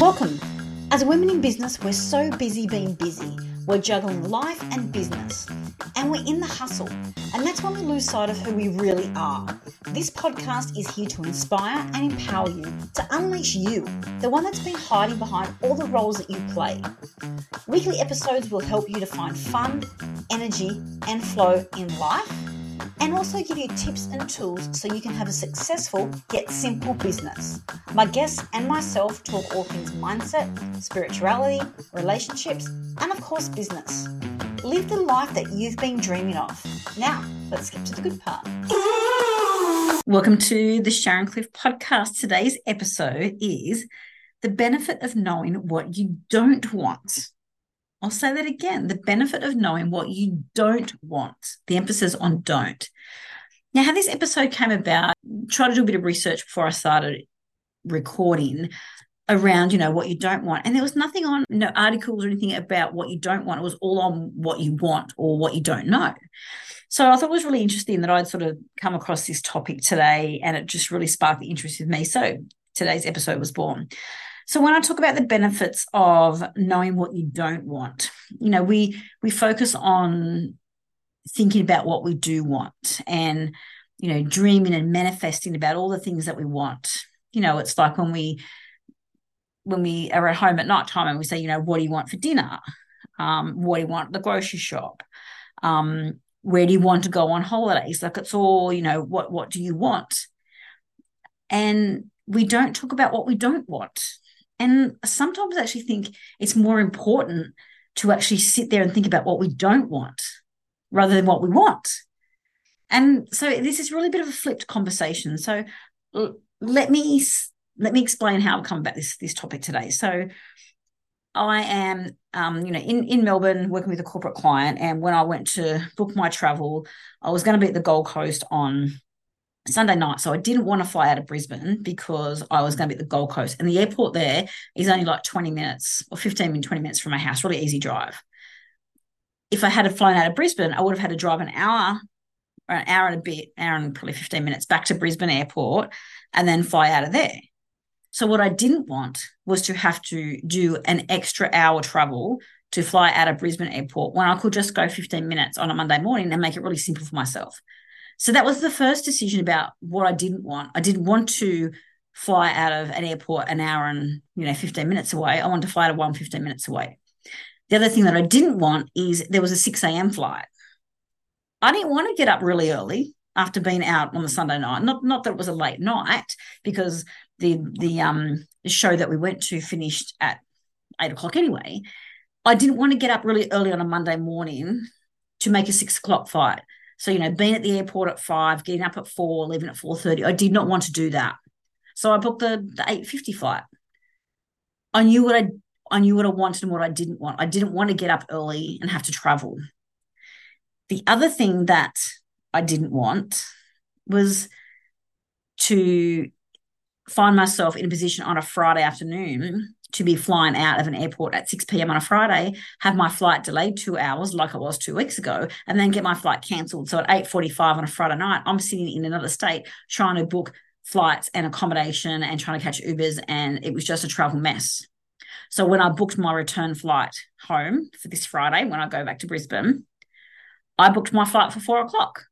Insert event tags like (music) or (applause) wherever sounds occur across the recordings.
Welcome. As women in business, we're so busy being busy. We're juggling life and business, and we're in the hustle. And that's when we lose sight of who we really are. This podcast is here to inspire and empower you to unleash you, the one that's been hiding behind all the roles that you play. Weekly episodes will help you to find fun, energy, and flow in life and also give you tips and tools so you can have a successful yet simple business. My guests and myself talk all things mindset, spirituality, relationships, and of course, business. Live the life that you've been dreaming of. Now, let's get to the good part. Welcome to the Sharon Cliff podcast. Today's episode is the benefit of knowing what you don't want. I'll say that again the benefit of knowing what you don't want, the emphasis on don't. Now, how this episode came about, try to do a bit of research before I started recording around, you know, what you don't want. And there was nothing on, no articles or anything about what you don't want. It was all on what you want or what you don't know. So I thought it was really interesting that I'd sort of come across this topic today and it just really sparked the interest with me. So today's episode was born. So when I talk about the benefits of knowing what you don't want, you know, we we focus on thinking about what we do want and you know dreaming and manifesting about all the things that we want. You know, it's like when we when we are at home at night time and we say, you know, what do you want for dinner? Um, what do you want at the grocery shop? Um, where do you want to go on holidays? Like it's all, you know, what what do you want? And we don't talk about what we don't want and sometimes I actually think it's more important to actually sit there and think about what we don't want rather than what we want. And so this is really a bit of a flipped conversation. So let me let me explain how I've come about this this topic today. So I am, um, you know, in in Melbourne working with a corporate client, and when I went to book my travel, I was going to be at the Gold Coast on Sunday night. So I didn't want to fly out of Brisbane because I was going to be at the Gold Coast. And the airport there is only like 20 minutes or 15 20 minutes from my house, really easy drive. If I had flown out of Brisbane, I would have had to drive an hour or an hour and a bit, hour and probably 15 minutes back to Brisbane airport and then fly out of there. So what I didn't want was to have to do an extra hour travel to fly out of Brisbane airport when I could just go 15 minutes on a Monday morning and make it really simple for myself. So that was the first decision about what I didn't want. I didn't want to fly out of an airport an hour and you know 15 minutes away. I wanted to fly to one 15 minutes away. The other thing that I didn't want is there was a 6 a.m. flight. I didn't want to get up really early after being out on the Sunday night. Not not that it was a late night because the the um show that we went to finished at eight o'clock anyway. I didn't want to get up really early on a Monday morning to make a six o'clock flight. So, you know, being at the airport at five, getting up at four, leaving at 4.30, I did not want to do that. So I booked the, the 8.50 flight. I knew what I I knew what I wanted and what I didn't want. I didn't want to get up early and have to travel. The other thing that I didn't want was to find myself in a position on a Friday afternoon to be flying out of an airport at 6 p.m. on a Friday, have my flight delayed two hours like it was two weeks ago, and then get my flight cancelled. So at 8:45 on a Friday night, I'm sitting in another state trying to book flights and accommodation and trying to catch Ubers, and it was just a travel mess. So when I booked my return flight home for this Friday, when I go back to Brisbane, I booked my flight for four o'clock.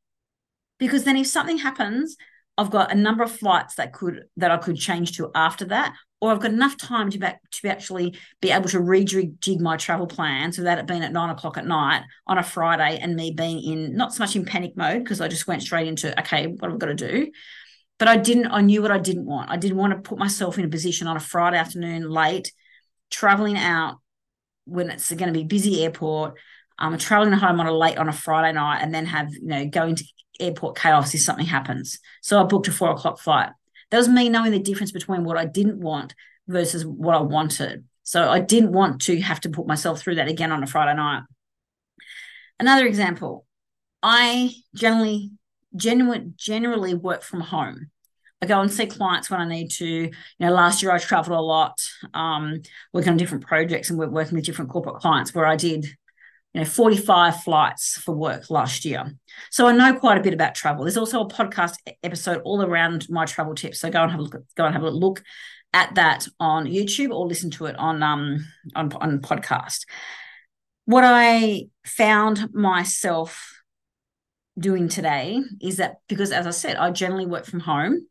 Because then if something happens, I've got a number of flights that could that I could change to after that, or I've got enough time to back to actually be able to rejig my travel plans without it being at nine o'clock at night on a Friday and me being in not so much in panic mode because I just went straight into okay, what have I got to do? But I didn't. I knew what I didn't want. I didn't want to put myself in a position on a Friday afternoon late, traveling out when it's going to be busy airport. Um, traveling home on a late on a Friday night and then have you know going to airport chaos if something happens. So I booked a four o'clock flight. That was me knowing the difference between what I didn't want versus what I wanted. So I didn't want to have to put myself through that again on a Friday night. Another example, I generally genuine, generally work from home. I go and see clients when I need to. You know, last year I traveled a lot, um, working on different projects and working with different corporate clients where I did you know 45 flights for work last year. So i know quite a bit about travel. There's also a podcast episode all around my travel tips. So go and have a look go and have a look at that on youtube or listen to it on um on, on podcast. What i found myself doing today is that because as i said i generally work from home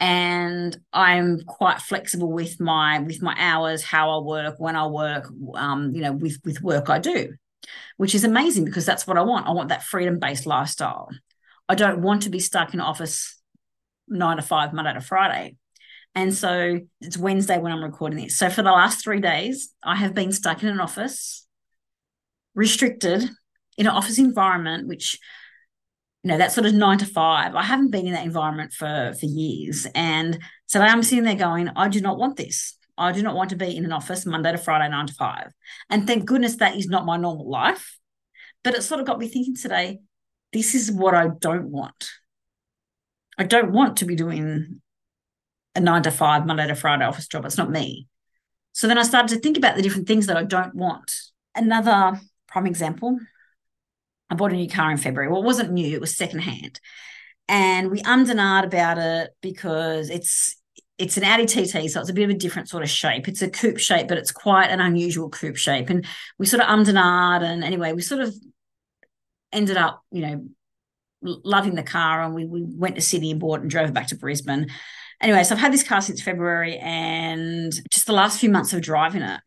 and i'm quite flexible with my with my hours how i work when i work um you know with with work i do which is amazing because that's what I want. I want that freedom based lifestyle. I don't want to be stuck in office nine to five, Monday to Friday. And so it's Wednesday when I'm recording this. So for the last three days, I have been stuck in an office, restricted in an office environment, which you know, that sort of nine to five. I haven't been in that environment for for years. And so I'm sitting there going, I do not want this. I do not want to be in an office Monday to Friday, nine to five. And thank goodness that is not my normal life. But it sort of got me thinking today this is what I don't want. I don't want to be doing a nine to five, Monday to Friday office job. It's not me. So then I started to think about the different things that I don't want. Another prime example I bought a new car in February. Well, it wasn't new, it was secondhand. And we ummed and ahed about it because it's it's an Audi TT, so it's a bit of a different sort of shape. It's a coupe shape, but it's quite an unusual coupe shape. And we sort of ummed and ahed, and anyway, we sort of ended up, you know, loving the car, and we we went to Sydney and bought and drove back to Brisbane. Anyway, so I've had this car since February, and just the last few months of driving it.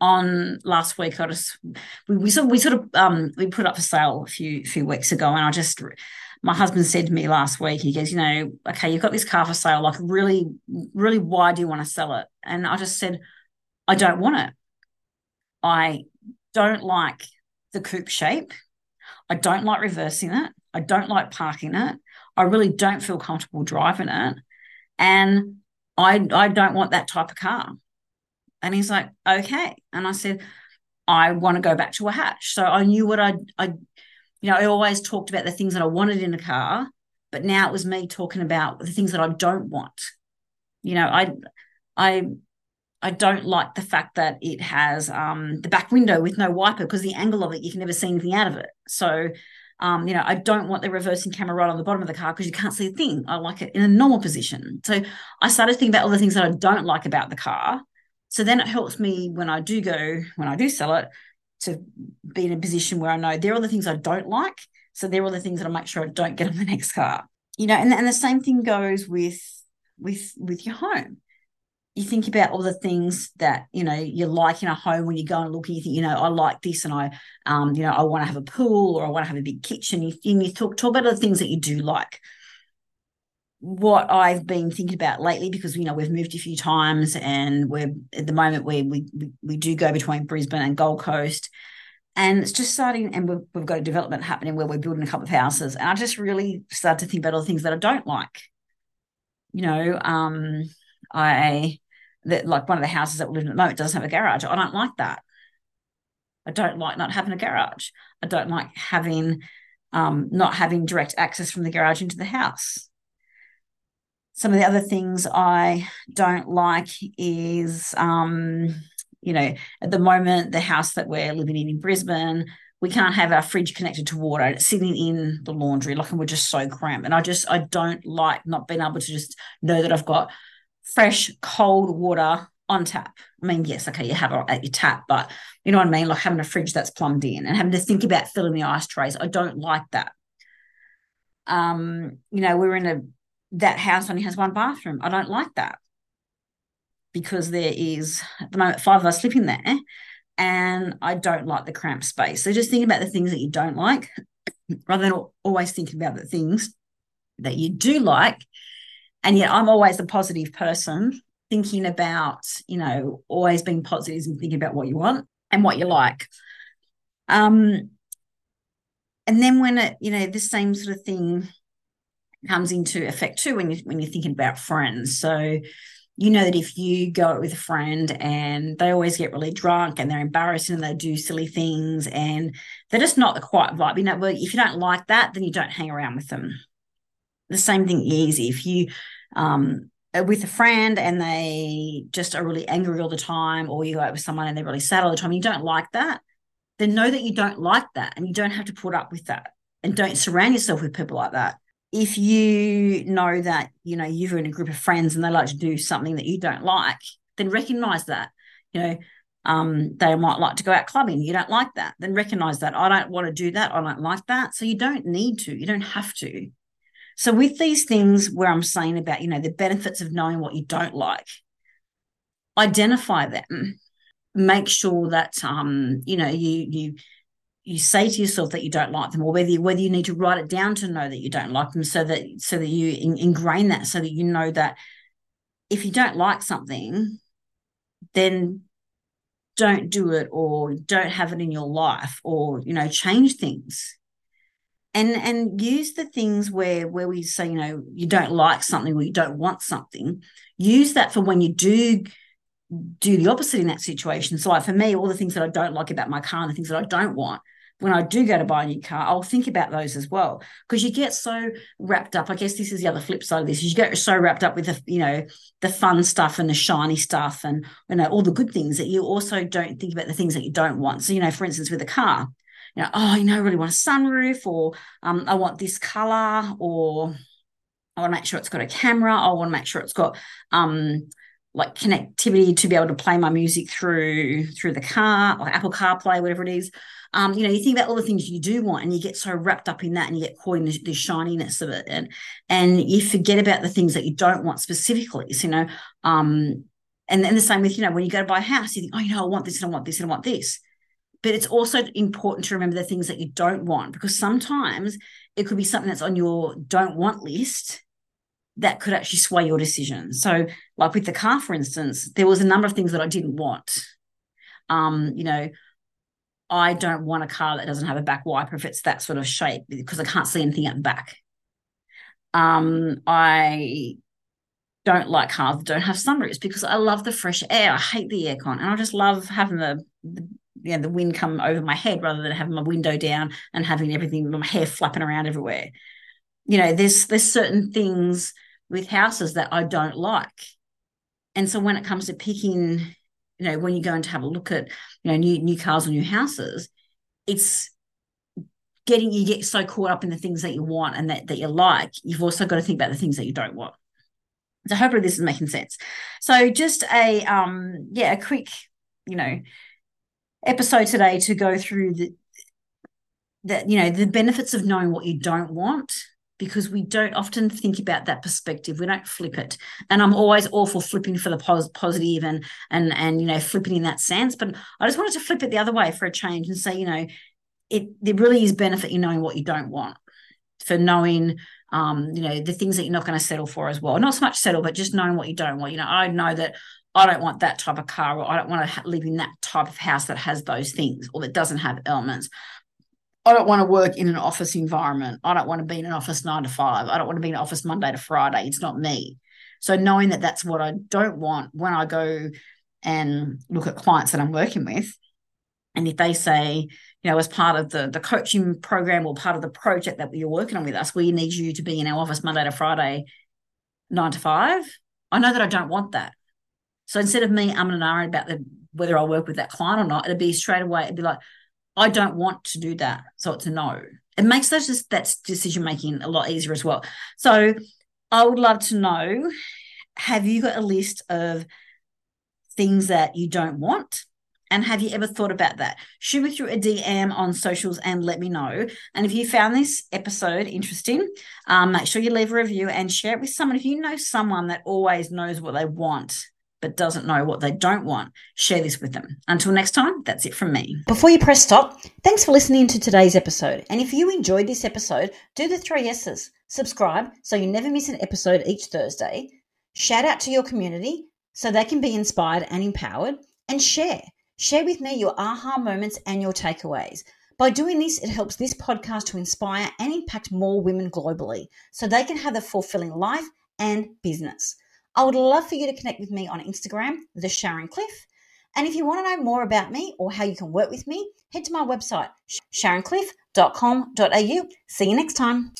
On last week, I just we, we sort of, we sort of um we put up for sale a few few weeks ago, and I just my husband said to me last week, he goes, you know, okay, you've got this car for sale. Like, really, really, why do you want to sell it? And I just said, I don't want it. I don't like the coupe shape. I don't like reversing it. I don't like parking it. I really don't feel comfortable driving it. And I I don't want that type of car. And he's like, okay. And I said, I want to go back to a hatch. So I knew what I I you know, I always talked about the things that I wanted in a car, but now it was me talking about the things that I don't want. You know, I I I don't like the fact that it has um, the back window with no wiper because the angle of it, you can never see anything out of it. So, um, you know, I don't want the reversing camera right on the bottom of the car because you can't see a thing. I like it in a normal position. So I started thinking about all the things that I don't like about the car. So then it helps me when I do go, when I do sell it, to be in a position where I know there are the things I don't like. So there are the things that I make sure I don't get on the (laughs) next car. You know, and, and the same thing goes with with with your home. You think about all the things that you know you like in a home when you go and look and you think, you know, I like this and I um, you know, I want to have a pool or I want to have a big kitchen. You, and you talk talk about the things that you do like what I've been thinking about lately, because you know we've moved a few times, and we're at the moment we we, we do go between Brisbane and Gold Coast, and it's just starting, and we've, we've got a development happening where we're building a couple of houses, and I just really start to think about all the things that I don't like. You know, um, I that like one of the houses that we live in at the moment doesn't have a garage. I don't like that. I don't like not having a garage. I don't like having um, not having direct access from the garage into the house some of the other things I don't like is, um, you know, at the moment, the house that we're living in in Brisbane, we can't have our fridge connected to water. It's sitting in the laundry, like, and we're just so cramped. And I just, I don't like not being able to just know that I've got fresh, cold water on tap. I mean, yes, okay, you have it at your tap, but you know what I mean? Like having a fridge that's plumbed in and having to think about filling the ice trays. I don't like that. Um, you know, we're in a that house only has one bathroom. I don't like that because there is at the moment five of us living there and I don't like the cramped space. So just think about the things that you don't like (clears throat) rather than always thinking about the things that you do like. And yet I'm always a positive person, thinking about, you know, always being positive and thinking about what you want and what you like. Um, and then when it, you know, the same sort of thing comes into effect too when you when you're thinking about friends. So you know that if you go out with a friend and they always get really drunk and they're embarrassed and they do silly things and they're just not the quite vibe. You know, well, if you don't like that, then you don't hang around with them. The same thing is if you um with a friend and they just are really angry all the time, or you go out with someone and they're really sad all the time, you don't like that, then know that you don't like that and you don't have to put up with that and don't surround yourself with people like that if you know that you know you're in a group of friends and they like to do something that you don't like then recognize that you know um, they might like to go out clubbing. You don't like that. Then recognize that. I don't want to do that. I don't like that. So you don't need to. You don't have to. So with these things where i'm saying about you know the benefits of knowing what you don't like identify them. Make sure that um you know you you you say to yourself that you don't like them or whether you, whether you need to write it down to know that you don't like them so that so that you in, ingrain that so that you know that if you don't like something then don't do it or don't have it in your life or you know change things. And and use the things where where we say you know you don't like something or you don't want something. Use that for when you do do the opposite in that situation. So like for me all the things that i don't like about my car and the things that i don't want when I do go to buy a new car, I'll think about those as well because you get so wrapped up. I guess this is the other flip side of this: you get so wrapped up with the you know the fun stuff and the shiny stuff and you know all the good things that you also don't think about the things that you don't want. So you know, for instance, with a car, you know, oh, you know, I really want a sunroof, or um, I want this color, or I want to make sure it's got a camera. I want to make sure it's got um like connectivity to be able to play my music through through the car, like Apple CarPlay, whatever it is. Um, you know, you think about all the things you do want, and you get so wrapped up in that, and you get caught in the, the shininess of it, and and you forget about the things that you don't want specifically. So, you know, um, and then the same with you know when you go to buy a house, you think, oh, you know, I want this, and I want this, and I want this. But it's also important to remember the things that you don't want because sometimes it could be something that's on your don't want list that could actually sway your decision. So, like with the car, for instance, there was a number of things that I didn't want. Um, you know, I don't want a car that doesn't have a back wiper if it's that sort of shape because I can't see anything at the back. Um, I don't like cars that don't have sunroofs because I love the fresh air. I hate the aircon, and I just love having the, the you know, the wind come over my head rather than having my window down and having everything my hair flapping around everywhere. You know, there's there's certain things with houses that I don't like. And so when it comes to picking, you know, when you go and to have a look at, you know, new new cars or new houses, it's getting you get so caught up in the things that you want and that, that you like, you've also got to think about the things that you don't want. So hopefully this is making sense. So just a um yeah, a quick, you know, episode today to go through the that you know the benefits of knowing what you don't want because we don't often think about that perspective. We don't flip it. And I'm always awful flipping for the pos- positive and and and you know flipping in that sense. But I just wanted to flip it the other way for a change and say, you know, it there really is benefit in knowing what you don't want, for knowing um, you know, the things that you're not going to settle for as well. Not so much settle, but just knowing what you don't want. You know, I know that I don't want that type of car, or I don't want to live in that type of house that has those things or that doesn't have elements. I don't want to work in an office environment. I don't want to be in an office nine to five. I don't want to be in an office Monday to Friday. It's not me. So knowing that that's what I don't want when I go and look at clients that I'm working with, and if they say, you know, as part of the the coaching program or part of the project that you're working on with us, we need you to be in our office Monday to Friday, nine to five. I know that I don't want that. So instead of me I'm and ahhing about the whether I work with that client or not, it'd be straight away. It'd be like, I don't want to do that. So it's a no. It makes those just that decision making a lot easier as well. So I would love to know have you got a list of things that you don't want? And have you ever thought about that? Shoot me through a DM on socials and let me know. And if you found this episode interesting, um, make sure you leave a review and share it with someone. If you know someone that always knows what they want, but doesn't know what they don't want, share this with them. Until next time, that's it from me. Before you press stop, thanks for listening to today's episode. And if you enjoyed this episode, do the three S's. Subscribe so you never miss an episode each Thursday. Shout out to your community so they can be inspired and empowered. And share. Share with me your aha moments and your takeaways. By doing this, it helps this podcast to inspire and impact more women globally so they can have a fulfilling life and business. I would love for you to connect with me on Instagram, The Sharon Cliff. And if you want to know more about me or how you can work with me, head to my website, sharoncliff.com.au. See you next time.